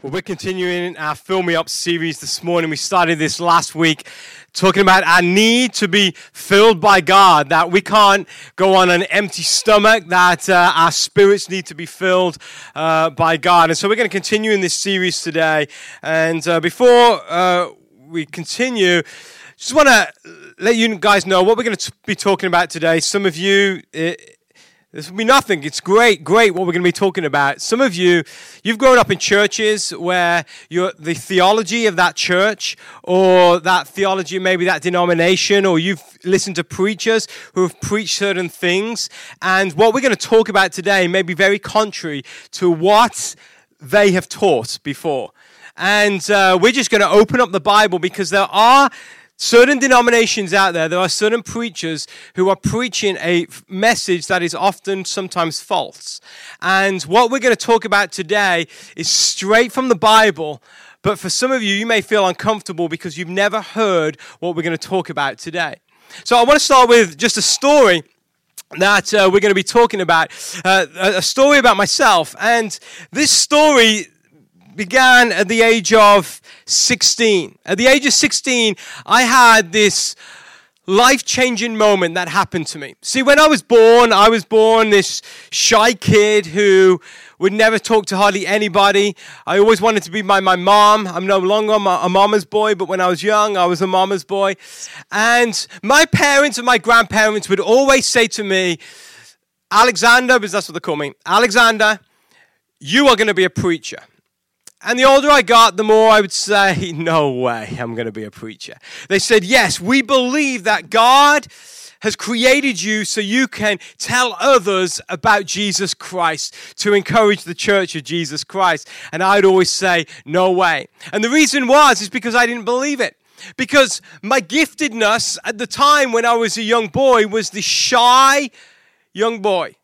Well, we're continuing our Fill Me Up series this morning. We started this last week talking about our need to be filled by God, that we can't go on an empty stomach, that uh, our spirits need to be filled uh, by God. And so we're going to continue in this series today. And uh, before uh, we continue, just want to let you guys know what we're going to be talking about today. Some of you, it, this will be nothing. It's great, great what we're going to be talking about. Some of you, you've grown up in churches where you're, the theology of that church or that theology, maybe that denomination, or you've listened to preachers who have preached certain things. And what we're going to talk about today may be very contrary to what they have taught before. And uh, we're just going to open up the Bible because there are certain denominations out there, there are certain preachers who are preaching a message that is often sometimes false. And what we're going to talk about today is straight from the Bible. But for some of you, you may feel uncomfortable because you've never heard what we're going to talk about today. So I want to start with just a story that uh, we're going to be talking about, uh, a story about myself. And this story began at the age of 16. At the age of 16, I had this life changing moment that happened to me. See, when I was born, I was born this shy kid who would never talk to hardly anybody. I always wanted to be my, my mom. I'm no longer a mama's boy, but when I was young, I was a mama's boy. And my parents and my grandparents would always say to me, Alexander, because that's what they call me, Alexander, you are going to be a preacher. And the older I got, the more I would say, No way, I'm going to be a preacher. They said, Yes, we believe that God has created you so you can tell others about Jesus Christ, to encourage the church of Jesus Christ. And I'd always say, No way. And the reason was, is because I didn't believe it. Because my giftedness at the time when I was a young boy was the shy young boy.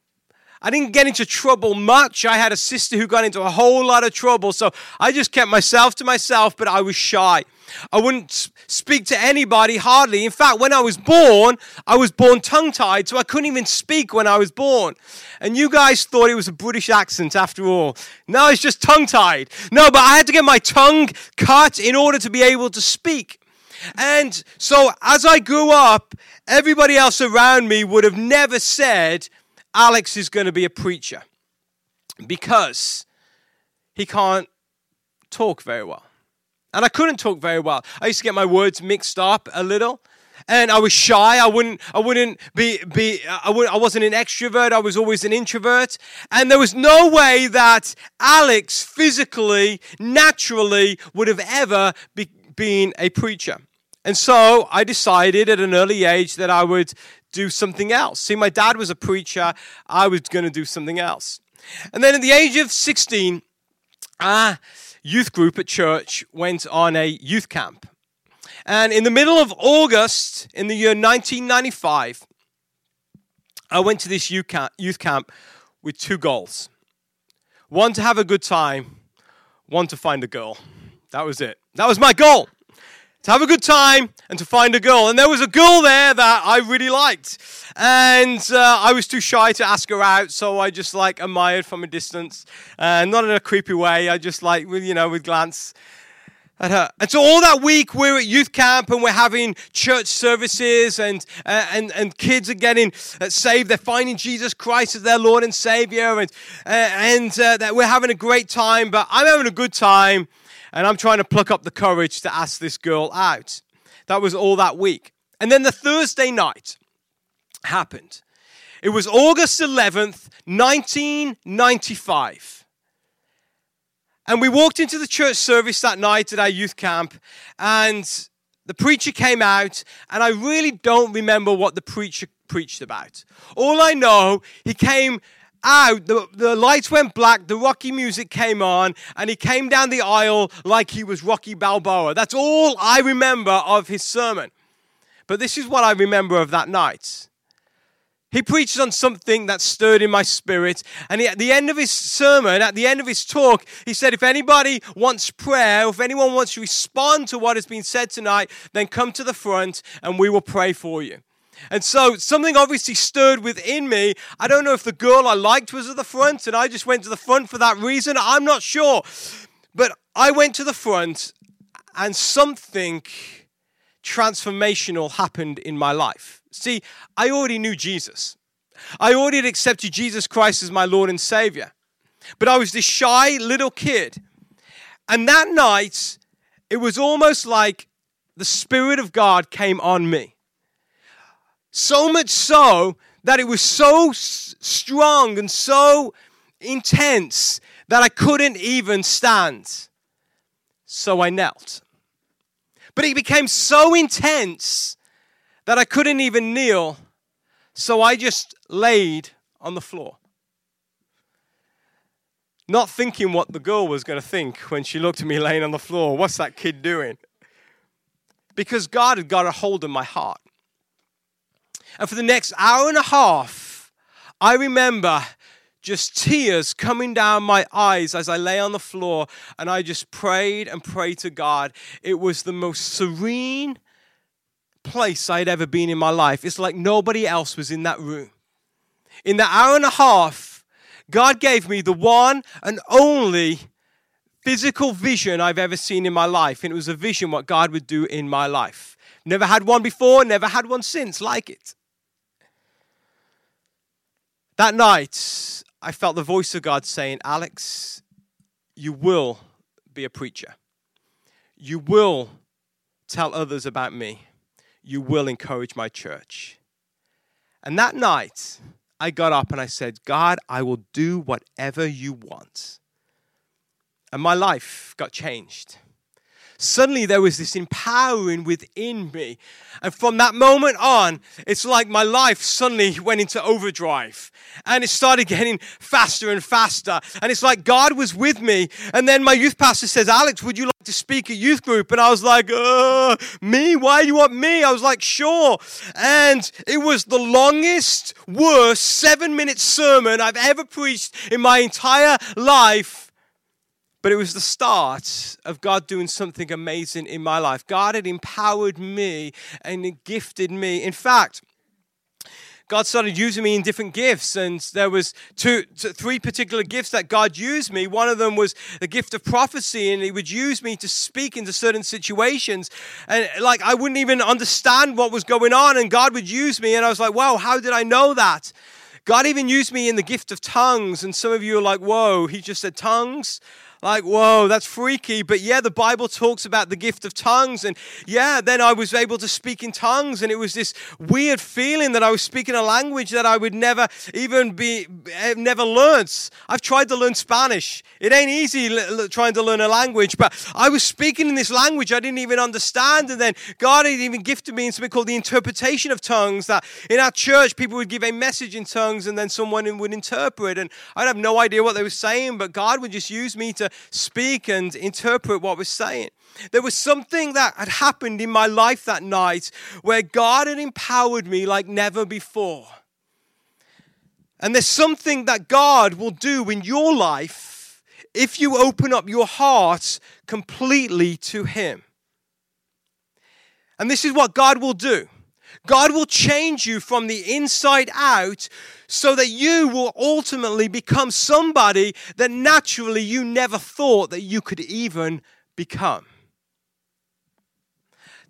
I didn't get into trouble much. I had a sister who got into a whole lot of trouble. So I just kept myself to myself, but I was shy. I wouldn't speak to anybody hardly. In fact, when I was born, I was born tongue tied, so I couldn't even speak when I was born. And you guys thought it was a British accent after all. No, it's just tongue tied. No, but I had to get my tongue cut in order to be able to speak. And so as I grew up, everybody else around me would have never said, Alex is going to be a preacher because he can't talk very well. And I couldn't talk very well. I used to get my words mixed up a little. And I was shy. I wouldn't. I wouldn't be. Be. I, would, I wasn't an extrovert. I was always an introvert. And there was no way that Alex physically, naturally, would have ever be, been a preacher. And so I decided at an early age that I would do something else. See, my dad was a preacher, I was going to do something else. And then at the age of 16, our youth group at church went on a youth camp. And in the middle of August in the year 1995, I went to this youth camp with two goals one to have a good time, one to find a girl. That was it. That was my goal to have a good time and to find a girl. And there was a girl there that I really liked. And uh, I was too shy to ask her out, so I just like admired from a distance. Uh, not in a creepy way, I just like, with, you know, with glance at her. And so all that week we're at youth camp and we're having church services and, uh, and, and kids are getting uh, saved. They're finding Jesus Christ as their Lord and Savior. And, uh, and uh, we're having a great time, but I'm having a good time and I'm trying to pluck up the courage to ask this girl out. That was all that week. And then the Thursday night happened. It was August 11th, 1995. And we walked into the church service that night at our youth camp, and the preacher came out, and I really don't remember what the preacher preached about. All I know, he came out, the, the lights went black, the Rocky music came on, and he came down the aisle like he was Rocky Balboa. That's all I remember of his sermon. But this is what I remember of that night. He preached on something that stirred in my spirit. And he, at the end of his sermon, at the end of his talk, he said, If anybody wants prayer, if anyone wants to respond to what has been said tonight, then come to the front and we will pray for you. And so something obviously stirred within me. I don't know if the girl I liked was at the front and I just went to the front for that reason. I'm not sure. But I went to the front and something transformational happened in my life. See, I already knew Jesus. I already had accepted Jesus Christ as my Lord and Savior. But I was this shy little kid. And that night, it was almost like the Spirit of God came on me. So much so that it was so s- strong and so intense that I couldn't even stand. So I knelt. But it became so intense that I couldn't even kneel. So I just laid on the floor. Not thinking what the girl was going to think when she looked at me laying on the floor. What's that kid doing? Because God had got a hold of my heart. And for the next hour and a half, I remember just tears coming down my eyes as I lay on the floor and I just prayed and prayed to God. It was the most serene place I'd ever been in my life. It's like nobody else was in that room. In the hour and a half, God gave me the one and only physical vision I've ever seen in my life. And it was a vision what God would do in my life. Never had one before, never had one since like it. That night, I felt the voice of God saying, Alex, you will be a preacher. You will tell others about me. You will encourage my church. And that night, I got up and I said, God, I will do whatever you want. And my life got changed suddenly there was this empowering within me. And from that moment on, it's like my life suddenly went into overdrive and it started getting faster and faster. And it's like God was with me. And then my youth pastor says, Alex, would you like to speak at youth group? And I was like, uh, me? Why do you want me? I was like, sure. And it was the longest, worst seven minute sermon I've ever preached in my entire life. But it was the start of God doing something amazing in my life. God had empowered me and gifted me. In fact, God started using me in different gifts, and there was two, three particular gifts that God used me. One of them was the gift of prophecy, and He would use me to speak into certain situations, and like I wouldn't even understand what was going on, and God would use me, and I was like, "Wow, how did I know that?" God even used me in the gift of tongues, and some of you are like, "Whoa, He just said tongues." Like, whoa, that's freaky. But yeah, the Bible talks about the gift of tongues. And yeah, then I was able to speak in tongues. And it was this weird feeling that I was speaking a language that I would never even be, never learned. I've tried to learn Spanish. It ain't easy trying to learn a language, but I was speaking in this language I didn't even understand. And then God had even gifted me in something called the interpretation of tongues that in our church, people would give a message in tongues and then someone would interpret. And I'd have no idea what they were saying, but God would just use me to speak and interpret what we're saying. There was something that had happened in my life that night where God had empowered me like never before. And there's something that God will do in your life if you open up your heart completely to Him. And this is what God will do. God will change you from the inside out so that you will ultimately become somebody that naturally you never thought that you could even become.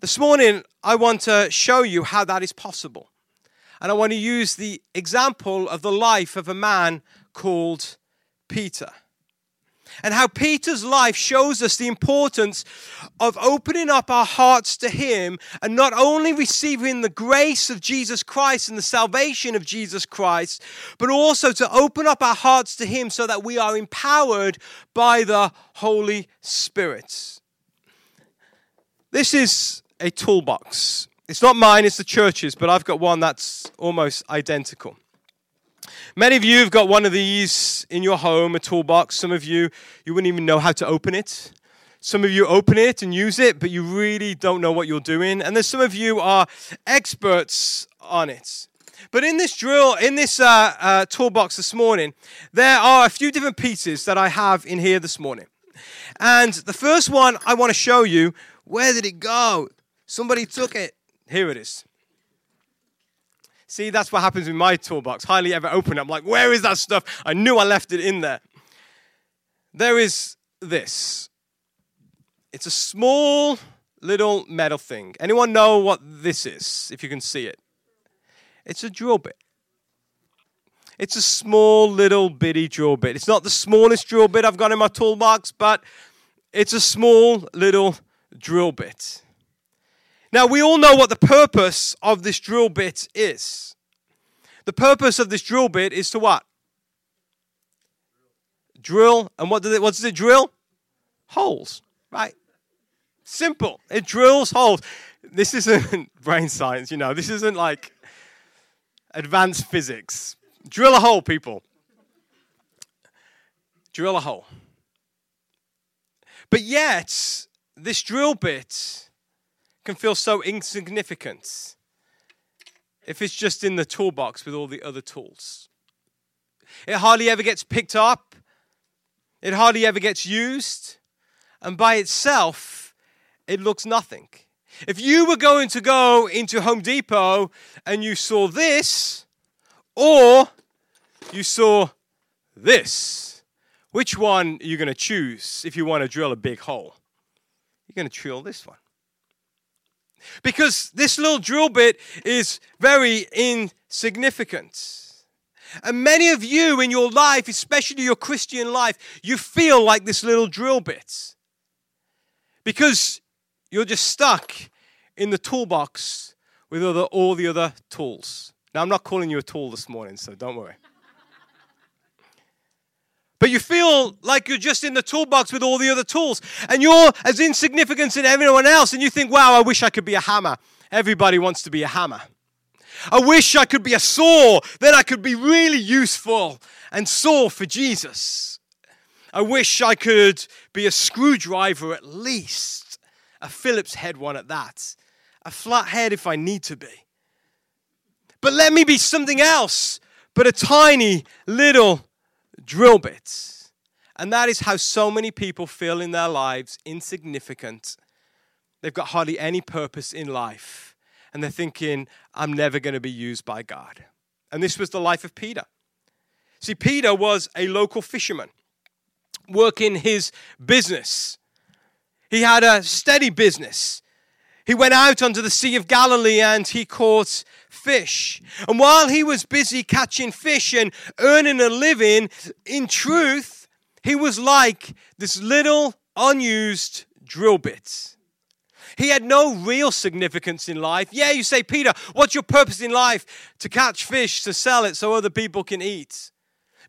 This morning, I want to show you how that is possible. And I want to use the example of the life of a man called Peter and how Peter's life shows us the importance of opening up our hearts to Him and not only receiving the grace of Jesus Christ and the salvation of Jesus Christ, but also to open up our hearts to Him so that we are empowered by the Holy Spirit. This is a toolbox. It's not mine, it's the church's, but I've got one that's almost identical. Many of you have got one of these in your home, a toolbox. Some of you, you wouldn't even know how to open it. Some of you open it and use it, but you really don't know what you're doing. And then some of you are experts on it. But in this drill, in this uh, uh, toolbox this morning, there are a few different pieces that I have in here this morning. And the first one I want to show you, where did it go? Somebody took it. Here it is. See, that's what happens with my toolbox. Hardly ever open it. I'm like, where is that stuff? I knew I left it in there. There is this. It's a small little metal thing. Anyone know what this is, if you can see it? It's a drill bit. It's a small little bitty drill bit. It's not the smallest drill bit I've got in my toolbox, but it's a small little drill bit. Now, we all know what the purpose of this drill bit is. The purpose of this drill bit is to what? Drill. And what does it, what does it drill? Holes, right? Simple. It drills holes. This isn't brain science, you know. This isn't like advanced physics. Drill a hole, people. Drill a hole. But yet, this drill bit can feel so insignificant if it's just in the toolbox with all the other tools. It hardly ever gets picked up, it hardly ever gets used, and by itself, it looks nothing. If you were going to go into Home Depot and you saw this, or you saw this, which one are you going to choose if you want to drill a big hole? You're going to drill this one. Because this little drill bit is very insignificant. And many of you in your life, especially your Christian life, you feel like this little drill bit. Because you're just stuck in the toolbox with other, all the other tools. Now, I'm not calling you a tool this morning, so don't worry. But you feel like you're just in the toolbox with all the other tools, and you're as insignificant as everyone else, and you think, wow, I wish I could be a hammer. Everybody wants to be a hammer. I wish I could be a saw, then I could be really useful and saw for Jesus. I wish I could be a screwdriver at least a Phillips head one at that, a flat head if I need to be. But let me be something else, but a tiny little drill bits. And that is how so many people feel in their lives insignificant. They've got hardly any purpose in life. And they're thinking, I'm never going to be used by God. And this was the life of Peter. See, Peter was a local fisherman working his business. He had a steady business. He went out onto the Sea of Galilee and he caught fish. And while he was busy catching fish and earning a living, in truth, he was like this little unused drill bit. He had no real significance in life. Yeah, you say, Peter, what's your purpose in life? To catch fish, to sell it so other people can eat.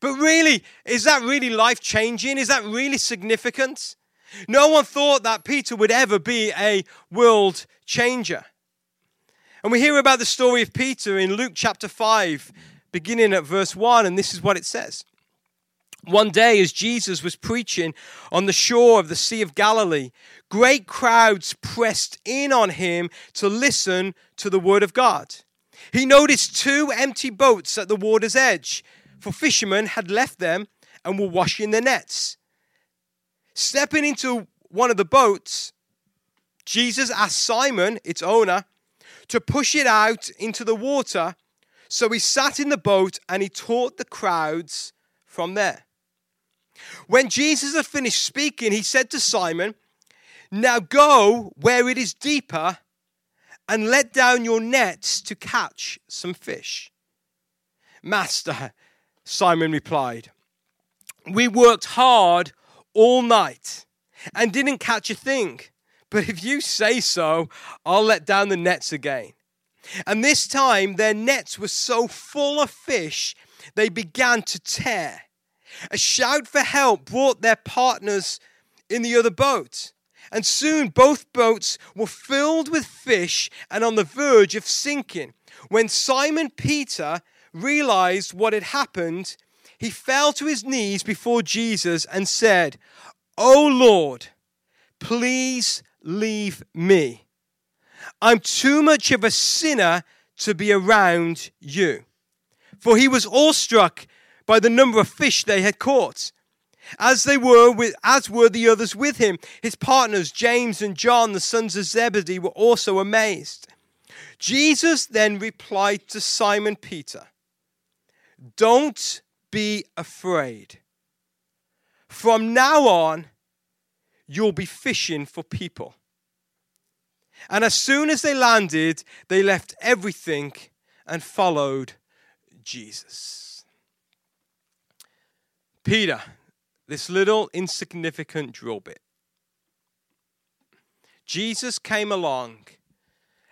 But really, is that really life changing? Is that really significant? No one thought that Peter would ever be a world changer. And we hear about the story of Peter in Luke chapter 5, beginning at verse 1, and this is what it says. One day, as Jesus was preaching on the shore of the Sea of Galilee, great crowds pressed in on him to listen to the word of God. He noticed two empty boats at the water's edge, for fishermen had left them and were washing their nets. Stepping into one of the boats, Jesus asked Simon, its owner, to push it out into the water. So he sat in the boat and he taught the crowds from there. When Jesus had finished speaking, he said to Simon, Now go where it is deeper and let down your nets to catch some fish. Master, Simon replied, We worked hard all night and didn't catch a thing. But if you say so, I'll let down the nets again. And this time their nets were so full of fish, they began to tear. A shout for help brought their partners in the other boat. And soon both boats were filled with fish and on the verge of sinking. When Simon Peter realized what had happened, he fell to his knees before Jesus and said, Oh Lord, please leave me. I'm too much of a sinner to be around you. For he was awestruck by the number of fish they had caught. As they were with, as were the others with him, his partners James and John, the sons of Zebedee, were also amazed. Jesus then replied to Simon Peter, Don't be afraid. From now on, you'll be fishing for people. And as soon as they landed, they left everything and followed Jesus. Peter, this little insignificant drill bit. Jesus came along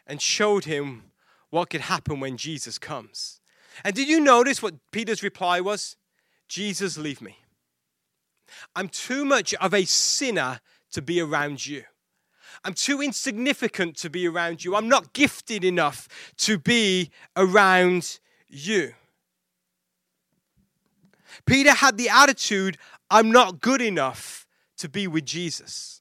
and showed him what could happen when Jesus comes. And did you notice what Peter's reply was? Jesus, leave me. I'm too much of a sinner to be around you. I'm too insignificant to be around you. I'm not gifted enough to be around you. Peter had the attitude, I'm not good enough to be with Jesus.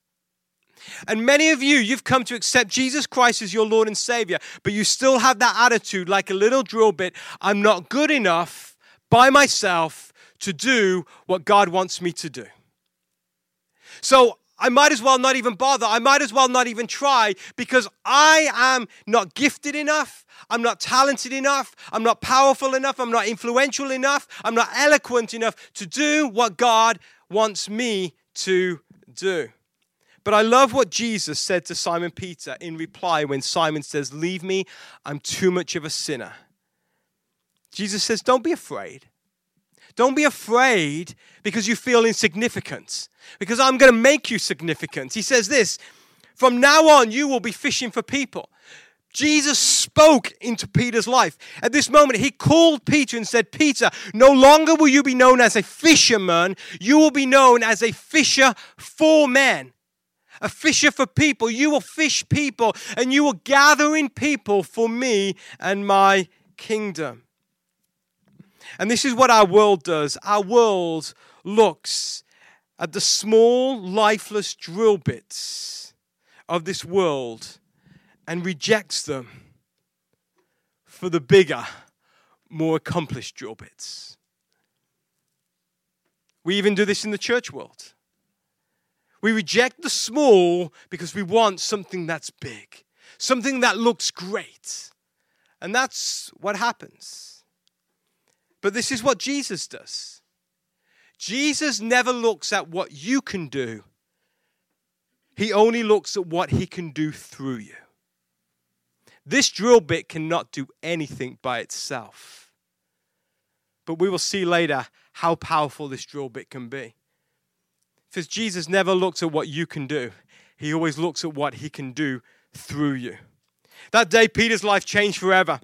And many of you, you've come to accept Jesus Christ as your Lord and Savior, but you still have that attitude like a little drill bit I'm not good enough by myself to do what God wants me to do. So I might as well not even bother. I might as well not even try because I am not gifted enough. I'm not talented enough. I'm not powerful enough. I'm not influential enough. I'm not eloquent enough to do what God wants me to do. But I love what Jesus said to Simon Peter in reply when Simon says, Leave me, I'm too much of a sinner. Jesus says, Don't be afraid. Don't be afraid because you feel insignificant, because I'm going to make you significant. He says this From now on, you will be fishing for people. Jesus spoke into Peter's life. At this moment, he called Peter and said, Peter, no longer will you be known as a fisherman, you will be known as a fisher for men a fisher for people. You will fish people and you will gather in people for me and my kingdom. And this is what our world does. Our world looks at the small, lifeless drill bits of this world and rejects them for the bigger, more accomplished drill bits. We even do this in the church world. We reject the small because we want something that's big, something that looks great. And that's what happens. But this is what Jesus does. Jesus never looks at what you can do, he only looks at what he can do through you. This drill bit cannot do anything by itself. But we will see later how powerful this drill bit can be. Because Jesus never looks at what you can do, he always looks at what he can do through you. That day, Peter's life changed forever.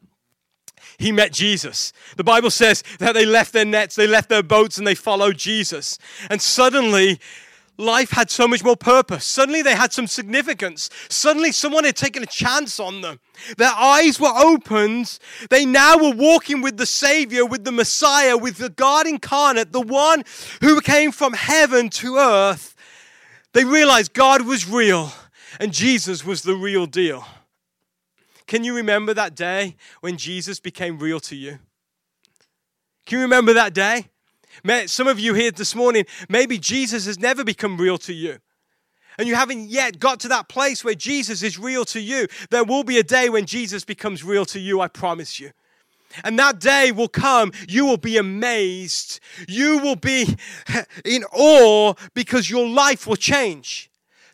He met Jesus. The Bible says that they left their nets, they left their boats, and they followed Jesus. And suddenly, life had so much more purpose. Suddenly they had some significance. Suddenly someone had taken a chance on them. Their eyes were opened. They now were walking with the Savior, with the Messiah, with the God incarnate, the one who came from heaven to earth. They realized God was real and Jesus was the real deal. Can you remember that day when Jesus became real to you? Can you remember that day? Some of you here this morning, maybe Jesus has never become real to you. And you haven't yet got to that place where Jesus is real to you. There will be a day when Jesus becomes real to you, I promise you. And that day will come. You will be amazed. You will be in awe because your life will change.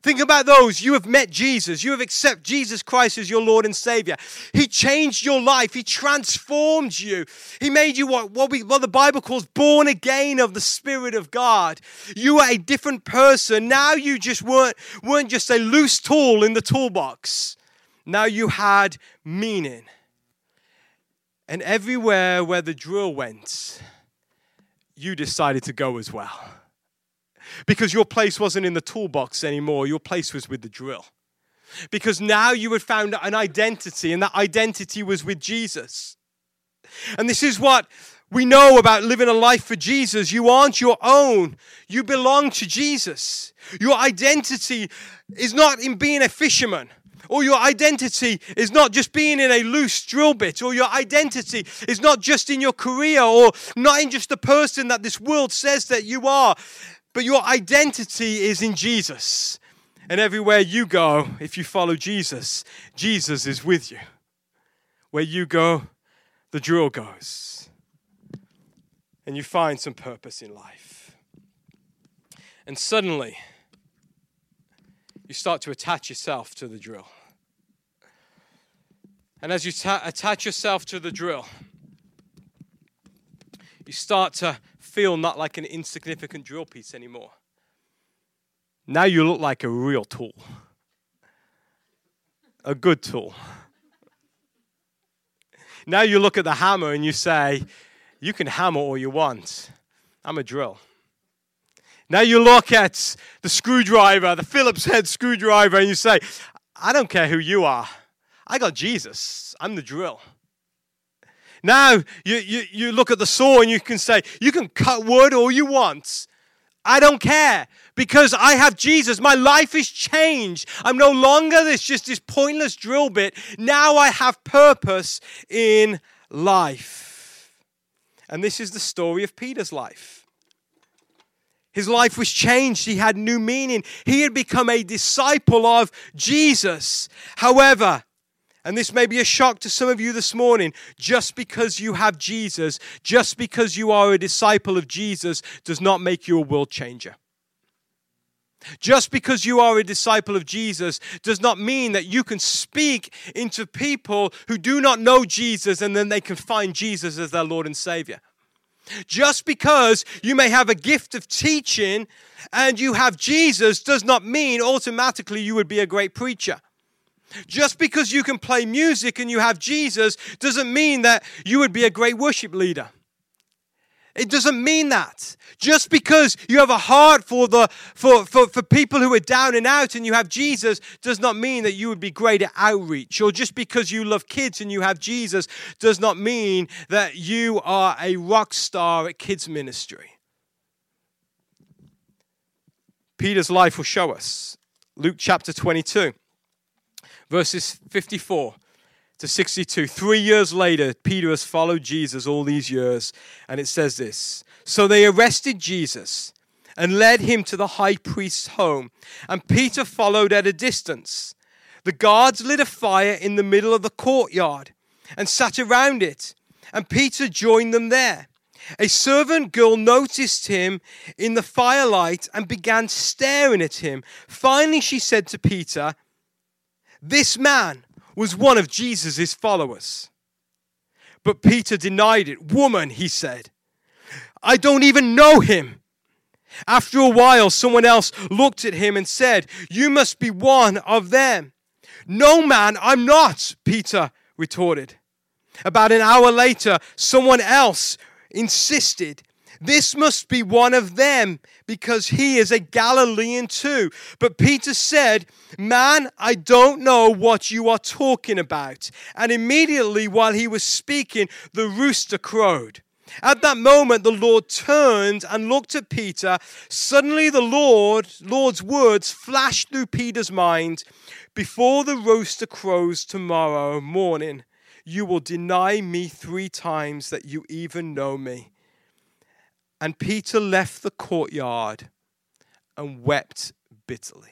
Think about those. You have met Jesus. You have accepted Jesus Christ as your Lord and Savior. He changed your life. He transformed you. He made you what, what, we, what the Bible calls born again of the Spirit of God. You are a different person. Now you just weren't, weren't just a loose tool in the toolbox. Now you had meaning. And everywhere where the drill went, you decided to go as well because your place wasn't in the toolbox anymore, your place was with the drill. Because now you had found an identity, and that identity was with Jesus. And this is what we know about living a life for Jesus. You aren't your own, you belong to Jesus. Your identity is not in being a fisherman. Or your identity is not just being in a loose drill bit, or your identity is not just in your career, or not in just the person that this world says that you are. But your identity is in Jesus. And everywhere you go, if you follow Jesus, Jesus is with you. Where you go, the drill goes. And you find some purpose in life. And suddenly, you start to attach yourself to the drill. And as you ta- attach yourself to the drill, you start to feel not like an insignificant drill piece anymore. Now you look like a real tool, a good tool. Now you look at the hammer and you say, You can hammer all you want. I'm a drill. Now you look at the screwdriver, the Phillips head screwdriver, and you say, I don't care who you are. I got Jesus. I'm the drill. Now you, you, you look at the saw and you can say, You can cut wood all you want. I don't care because I have Jesus. My life is changed. I'm no longer this just this pointless drill bit. Now I have purpose in life. And this is the story of Peter's life. His life was changed. He had new meaning. He had become a disciple of Jesus. However, and this may be a shock to some of you this morning. Just because you have Jesus, just because you are a disciple of Jesus, does not make you a world changer. Just because you are a disciple of Jesus does not mean that you can speak into people who do not know Jesus and then they can find Jesus as their Lord and Savior. Just because you may have a gift of teaching and you have Jesus does not mean automatically you would be a great preacher. Just because you can play music and you have Jesus doesn't mean that you would be a great worship leader. It doesn't mean that. Just because you have a heart for, the, for, for, for people who are down and out and you have Jesus does not mean that you would be great at outreach. Or just because you love kids and you have Jesus does not mean that you are a rock star at kids' ministry. Peter's life will show us. Luke chapter 22 verses 54 to 62. Three years later, Peter has followed Jesus all these years, and it says this So they arrested Jesus and led him to the high priest's home, and Peter followed at a distance. The guards lit a fire in the middle of the courtyard and sat around it, and Peter joined them there. A servant girl noticed him in the firelight and began staring at him. Finally, she said to Peter, this man was one of Jesus' followers. But Peter denied it. Woman, he said, I don't even know him. After a while, someone else looked at him and said, You must be one of them. No, man, I'm not, Peter retorted. About an hour later, someone else insisted, this must be one of them because he is a Galilean too. But Peter said, Man, I don't know what you are talking about. And immediately while he was speaking, the rooster crowed. At that moment, the Lord turned and looked at Peter. Suddenly, the Lord, Lord's words flashed through Peter's mind Before the rooster crows tomorrow morning, you will deny me three times that you even know me. And Peter left the courtyard and wept bitterly.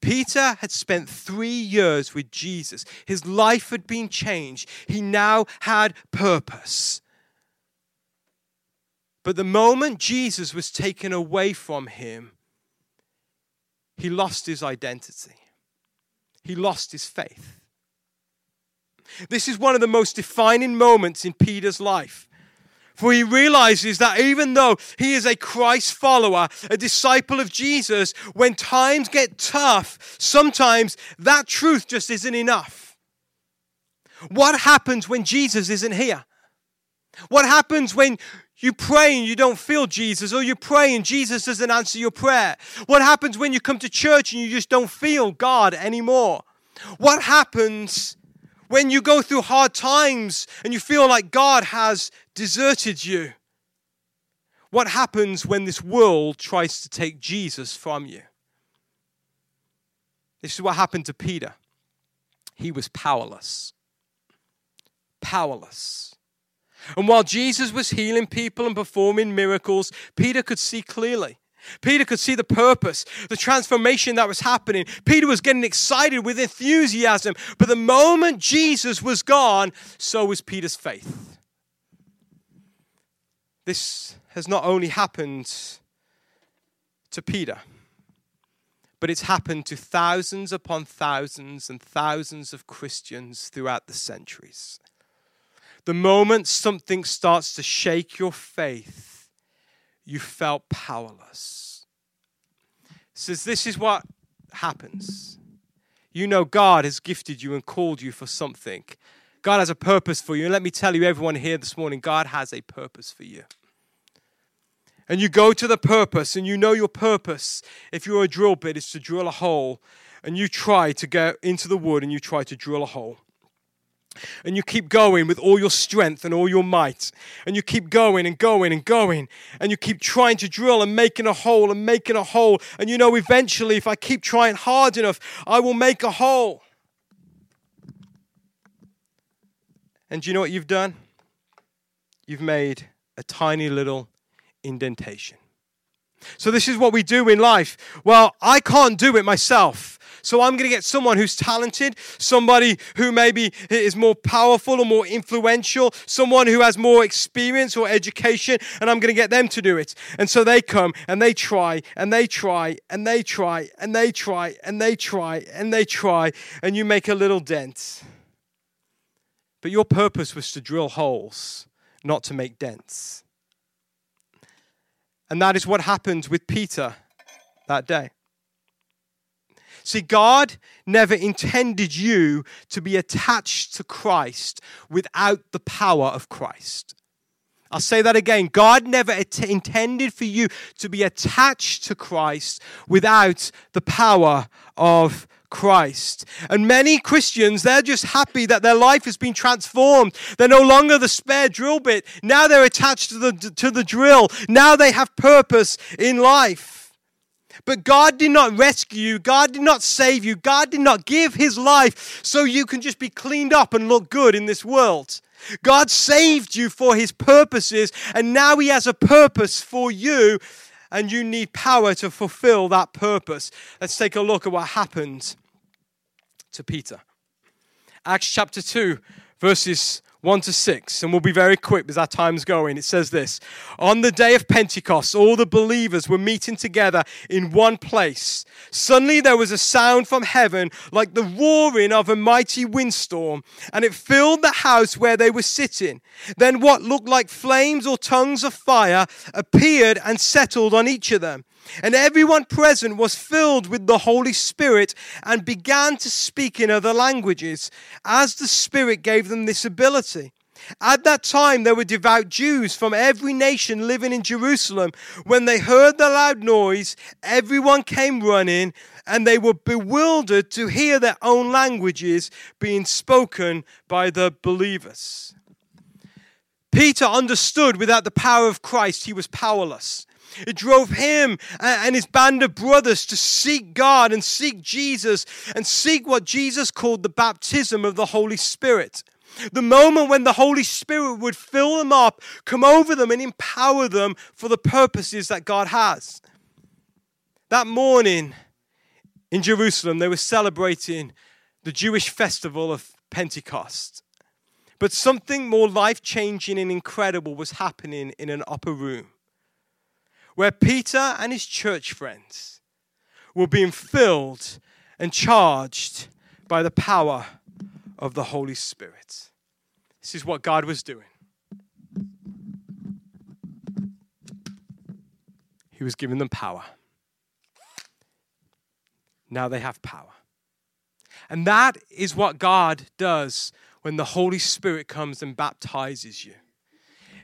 Peter had spent three years with Jesus. His life had been changed. He now had purpose. But the moment Jesus was taken away from him, he lost his identity. He lost his faith. This is one of the most defining moments in Peter's life. For he realizes that even though he is a Christ follower, a disciple of Jesus, when times get tough, sometimes that truth just isn't enough. What happens when Jesus isn't here? What happens when you pray and you don't feel Jesus, or you pray and Jesus doesn't answer your prayer? What happens when you come to church and you just don't feel God anymore? What happens when you go through hard times and you feel like God has deserted you? What happens when this world tries to take Jesus from you? This is what happened to Peter. He was powerless. Powerless. And while Jesus was healing people and performing miracles, Peter could see clearly. Peter could see the purpose, the transformation that was happening. Peter was getting excited with enthusiasm. But the moment Jesus was gone, so was Peter's faith. This has not only happened to Peter, but it's happened to thousands upon thousands and thousands of Christians throughout the centuries. The moment something starts to shake your faith, you felt powerless. Says this is what happens. You know God has gifted you and called you for something. God has a purpose for you. And let me tell you, everyone here this morning, God has a purpose for you and you go to the purpose and you know your purpose. If you're a drill bit is to drill a hole. And you try to go into the wood and you try to drill a hole. And you keep going with all your strength and all your might. And you keep going and going and going. And you keep trying to drill and making a hole and making a hole. And you know eventually if i keep trying hard enough i will make a hole. And do you know what you've done? You've made a tiny little indentation. So, this is what we do in life. Well, I can't do it myself. So, I'm going to get someone who's talented, somebody who maybe is more powerful or more influential, someone who has more experience or education, and I'm going to get them to do it. And so they come and they try and they try and they try and they try and they try and they try, and you make a little dent. But your purpose was to drill holes, not to make dents. And that is what happened with Peter that day. See, God never intended you to be attached to Christ without the power of Christ. I'll say that again. God never intended for you to be attached to Christ without the power of Christ. And many Christians, they're just happy that their life has been transformed. They're no longer the spare drill bit. Now they're attached to the, to the drill. Now they have purpose in life. But God did not rescue you. God did not save you. God did not give his life so you can just be cleaned up and look good in this world. God saved you for his purposes, and now he has a purpose for you and you need power to fulfill that purpose. Let's take a look at what happened to Peter. Acts chapter 2, verses 1 to 6, and we'll be very quick as our time's going. It says this On the day of Pentecost, all the believers were meeting together in one place. Suddenly there was a sound from heaven like the roaring of a mighty windstorm, and it filled the house where they were sitting. Then what looked like flames or tongues of fire appeared and settled on each of them. And everyone present was filled with the Holy Spirit and began to speak in other languages as the Spirit gave them this ability. At that time, there were devout Jews from every nation living in Jerusalem. When they heard the loud noise, everyone came running, and they were bewildered to hear their own languages being spoken by the believers. Peter understood without the power of Christ, he was powerless. It drove him and his band of brothers to seek God and seek Jesus and seek what Jesus called the baptism of the Holy Spirit. The moment when the Holy Spirit would fill them up, come over them, and empower them for the purposes that God has. That morning in Jerusalem, they were celebrating the Jewish festival of Pentecost. But something more life changing and incredible was happening in an upper room where Peter and his church friends were being filled and charged by the power of the Holy Spirit. This is what God was doing. He was giving them power. Now they have power. And that is what God does when the Holy Spirit comes and baptizes you.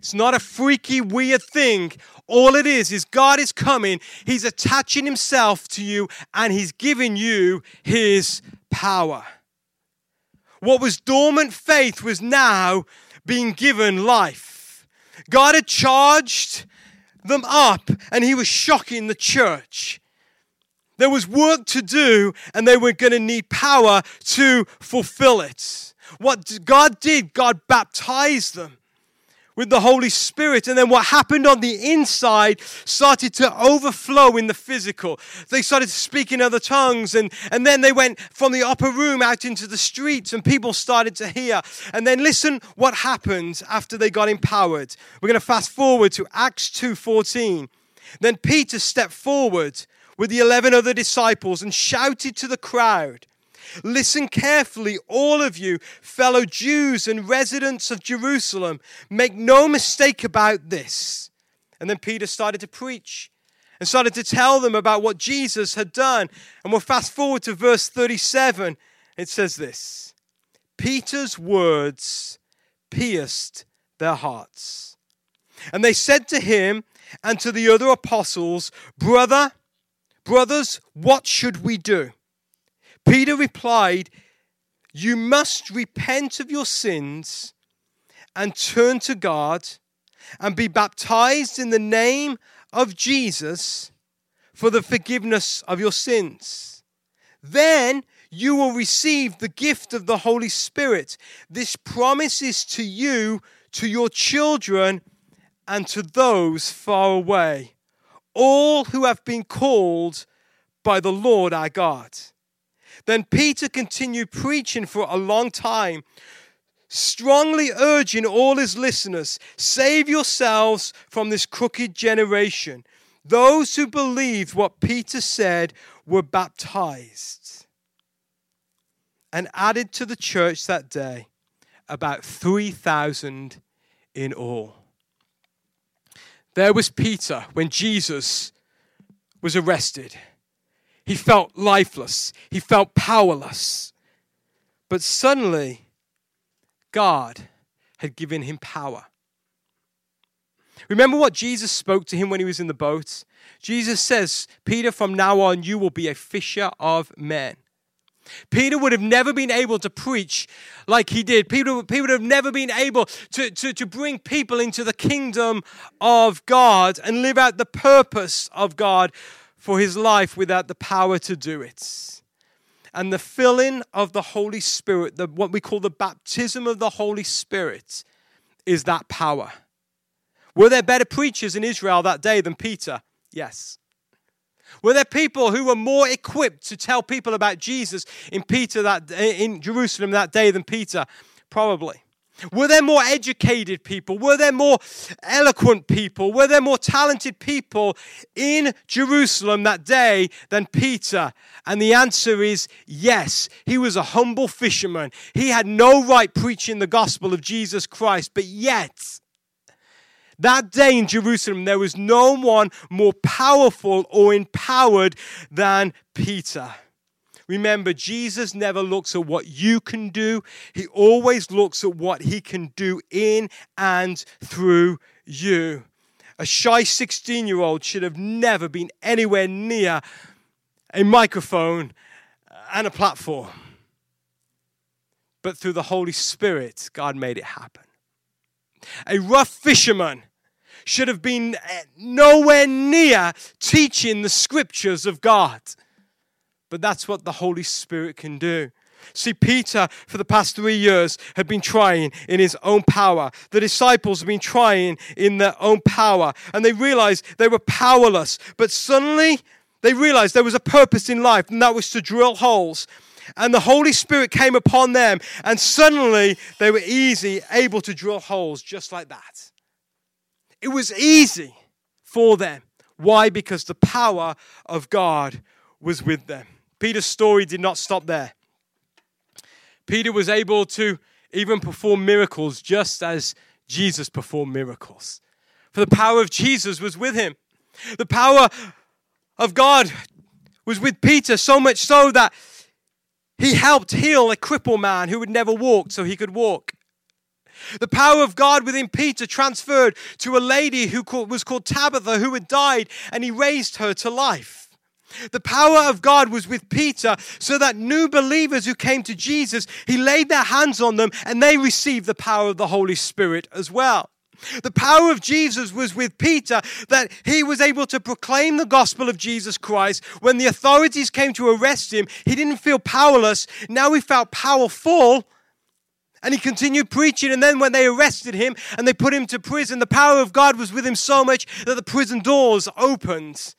It's not a freaky, weird thing. All it is is God is coming, He's attaching Himself to you, and He's giving you His power. What was dormant faith was now being given life. God had charged them up, and He was shocking the church. There was work to do, and they were going to need power to fulfill it. What God did, God baptized them with the Holy Spirit. And then what happened on the inside started to overflow in the physical. They started to speak in other tongues. And, and then they went from the upper room out into the streets and people started to hear. And then listen what happened after they got empowered. We're going to fast forward to Acts 2.14. Then Peter stepped forward with the 11 other disciples and shouted to the crowd Listen carefully, all of you, fellow Jews and residents of Jerusalem. Make no mistake about this. And then Peter started to preach and started to tell them about what Jesus had done. And we'll fast forward to verse 37. It says this Peter's words pierced their hearts. And they said to him and to the other apostles, Brother, brothers, what should we do? Peter replied, You must repent of your sins and turn to God and be baptized in the name of Jesus for the forgiveness of your sins. Then you will receive the gift of the Holy Spirit. This promise is to you, to your children, and to those far away, all who have been called by the Lord our God. Then Peter continued preaching for a long time, strongly urging all his listeners save yourselves from this crooked generation. Those who believed what Peter said were baptized and added to the church that day about 3,000 in all. There was Peter when Jesus was arrested. He felt lifeless, he felt powerless. But suddenly, God had given him power. Remember what Jesus spoke to him when he was in the boat? Jesus says, Peter, from now on, you will be a fisher of men. Peter would have never been able to preach like he did. Peter, Peter would have never been able to, to, to bring people into the kingdom of God and live out the purpose of God for his life without the power to do it. And the filling of the Holy Spirit, the, what we call the baptism of the Holy Spirit, is that power. Were there better preachers in Israel that day than Peter? Yes. Were there people who were more equipped to tell people about Jesus in Peter that in Jerusalem that day than Peter? Probably. Were there more educated people? Were there more eloquent people? Were there more talented people in Jerusalem that day than Peter? And the answer is yes. He was a humble fisherman. He had no right preaching the gospel of Jesus Christ, but yet that day in Jerusalem, there was no one more powerful or empowered than Peter. Remember, Jesus never looks at what you can do, He always looks at what He can do in and through you. A shy 16 year old should have never been anywhere near a microphone and a platform. But through the Holy Spirit, God made it happen. A rough fisherman should have been eh, nowhere near teaching the scriptures of God. But that's what the Holy Spirit can do. See, Peter, for the past three years, had been trying in his own power. The disciples had been trying in their own power. And they realized they were powerless. But suddenly, they realized there was a purpose in life, and that was to drill holes and the Holy Spirit came upon them, and suddenly they were easy, able to drill holes just like that. It was easy for them. Why? Because the power of God was with them. Peter's story did not stop there. Peter was able to even perform miracles just as Jesus performed miracles. For the power of Jesus was with him. The power of God was with Peter, so much so that he helped heal a crippled man who had never walked so he could walk. The power of God within Peter transferred to a lady who was called Tabitha who had died and he raised her to life. The power of God was with Peter so that new believers who came to Jesus, he laid their hands on them and they received the power of the Holy Spirit as well. The power of Jesus was with Peter that he was able to proclaim the gospel of Jesus Christ. When the authorities came to arrest him, he didn't feel powerless. Now he felt powerful. And he continued preaching. And then when they arrested him and they put him to prison, the power of God was with him so much that the prison doors opened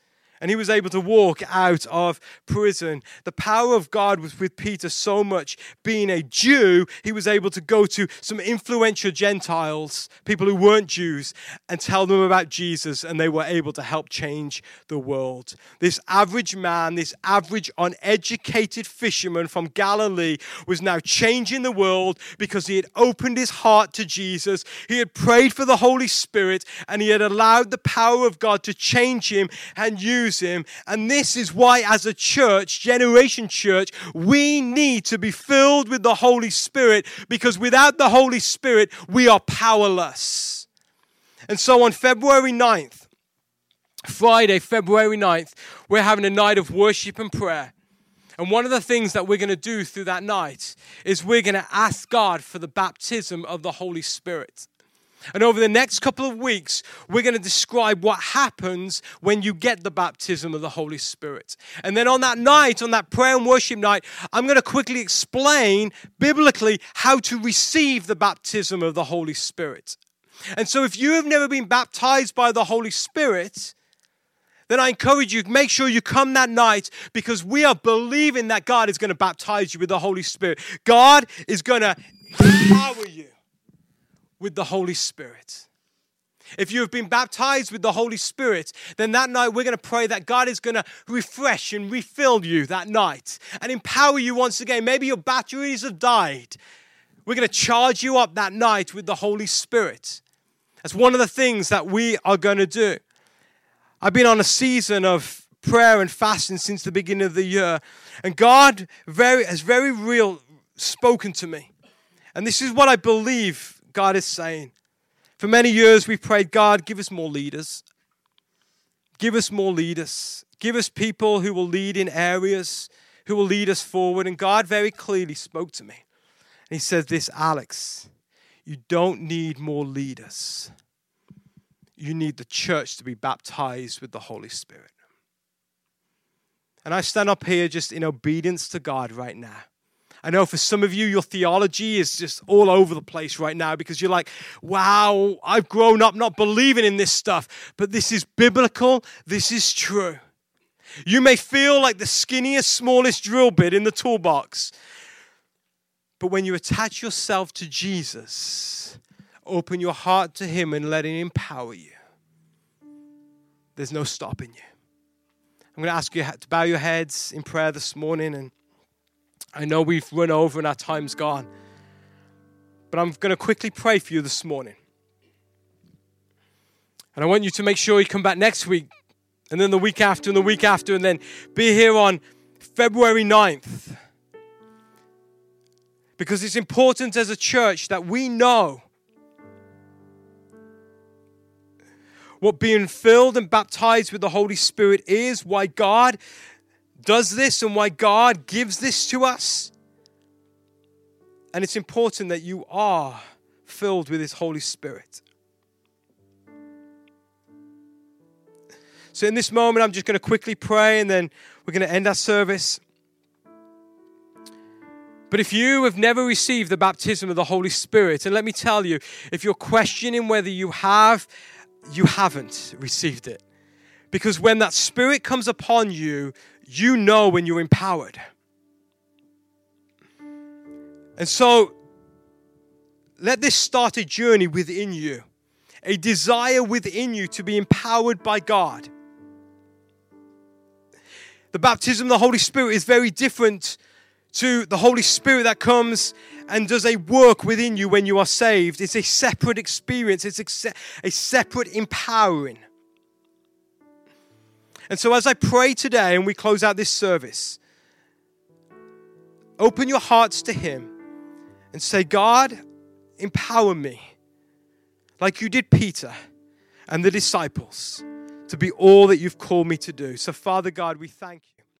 and he was able to walk out of prison. The power of God was with Peter so much. Being a Jew, he was able to go to some influential Gentiles, people who weren't Jews, and tell them about Jesus, and they were able to help change the world. This average man, this average uneducated fisherman from Galilee, was now changing the world because he had opened his heart to Jesus, he had prayed for the Holy Spirit, and he had allowed the power of God to change him and use him. And this is why, as a church, Generation Church, we need to be filled with the Holy Spirit because without the Holy Spirit, we are powerless. And so on February 9th, Friday, February 9th, we're having a night of worship and prayer. And one of the things that we're going to do through that night is we're going to ask God for the baptism of the Holy Spirit. And over the next couple of weeks, we're going to describe what happens when you get the baptism of the Holy Spirit. And then on that night, on that prayer and worship night, I'm going to quickly explain biblically how to receive the baptism of the Holy Spirit. And so if you have never been baptized by the Holy Spirit, then I encourage you, make sure you come that night because we are believing that God is going to baptize you with the Holy Spirit. God is going to empower you with the Holy Spirit. If you have been baptized with the Holy Spirit, then that night we're going to pray that God is going to refresh and refill you that night and empower you once again. Maybe your batteries have died. We're going to charge you up that night with the Holy Spirit. That's one of the things that we are going to do. I've been on a season of prayer and fasting since the beginning of the year, and God very has very real spoken to me. And this is what I believe God is saying. For many years, we've prayed, God, give us more leaders. Give us more leaders. Give us people who will lead in areas, who will lead us forward. And God very clearly spoke to me. And He said, This, Alex, you don't need more leaders. You need the church to be baptized with the Holy Spirit. And I stand up here just in obedience to God right now. I know for some of you, your theology is just all over the place right now because you're like, wow, I've grown up not believing in this stuff. But this is biblical, this is true. You may feel like the skinniest, smallest drill bit in the toolbox. But when you attach yourself to Jesus, open your heart to Him and let Him empower you, there's no stopping you. I'm going to ask you to bow your heads in prayer this morning and I know we've run over and our time's gone. But I'm going to quickly pray for you this morning. And I want you to make sure you come back next week, and then the week after, and the week after, and then be here on February 9th. Because it's important as a church that we know what being filled and baptized with the Holy Spirit is, why God does this and why God gives this to us. And it's important that you are filled with His Holy Spirit. So, in this moment, I'm just going to quickly pray and then we're going to end our service. But if you have never received the baptism of the Holy Spirit, and let me tell you, if you're questioning whether you have, you haven't received it. Because when that Spirit comes upon you, you know when you're empowered. And so, let this start a journey within you, a desire within you to be empowered by God. The baptism of the Holy Spirit is very different to the Holy Spirit that comes and does a work within you when you are saved. It's a separate experience, it's a, separate empowering. And so, as I pray today and we close out this service, open your hearts to Him and say, God, empower me like you did Peter and the disciples to be all that you've called me to do. So, Father God, we thank you.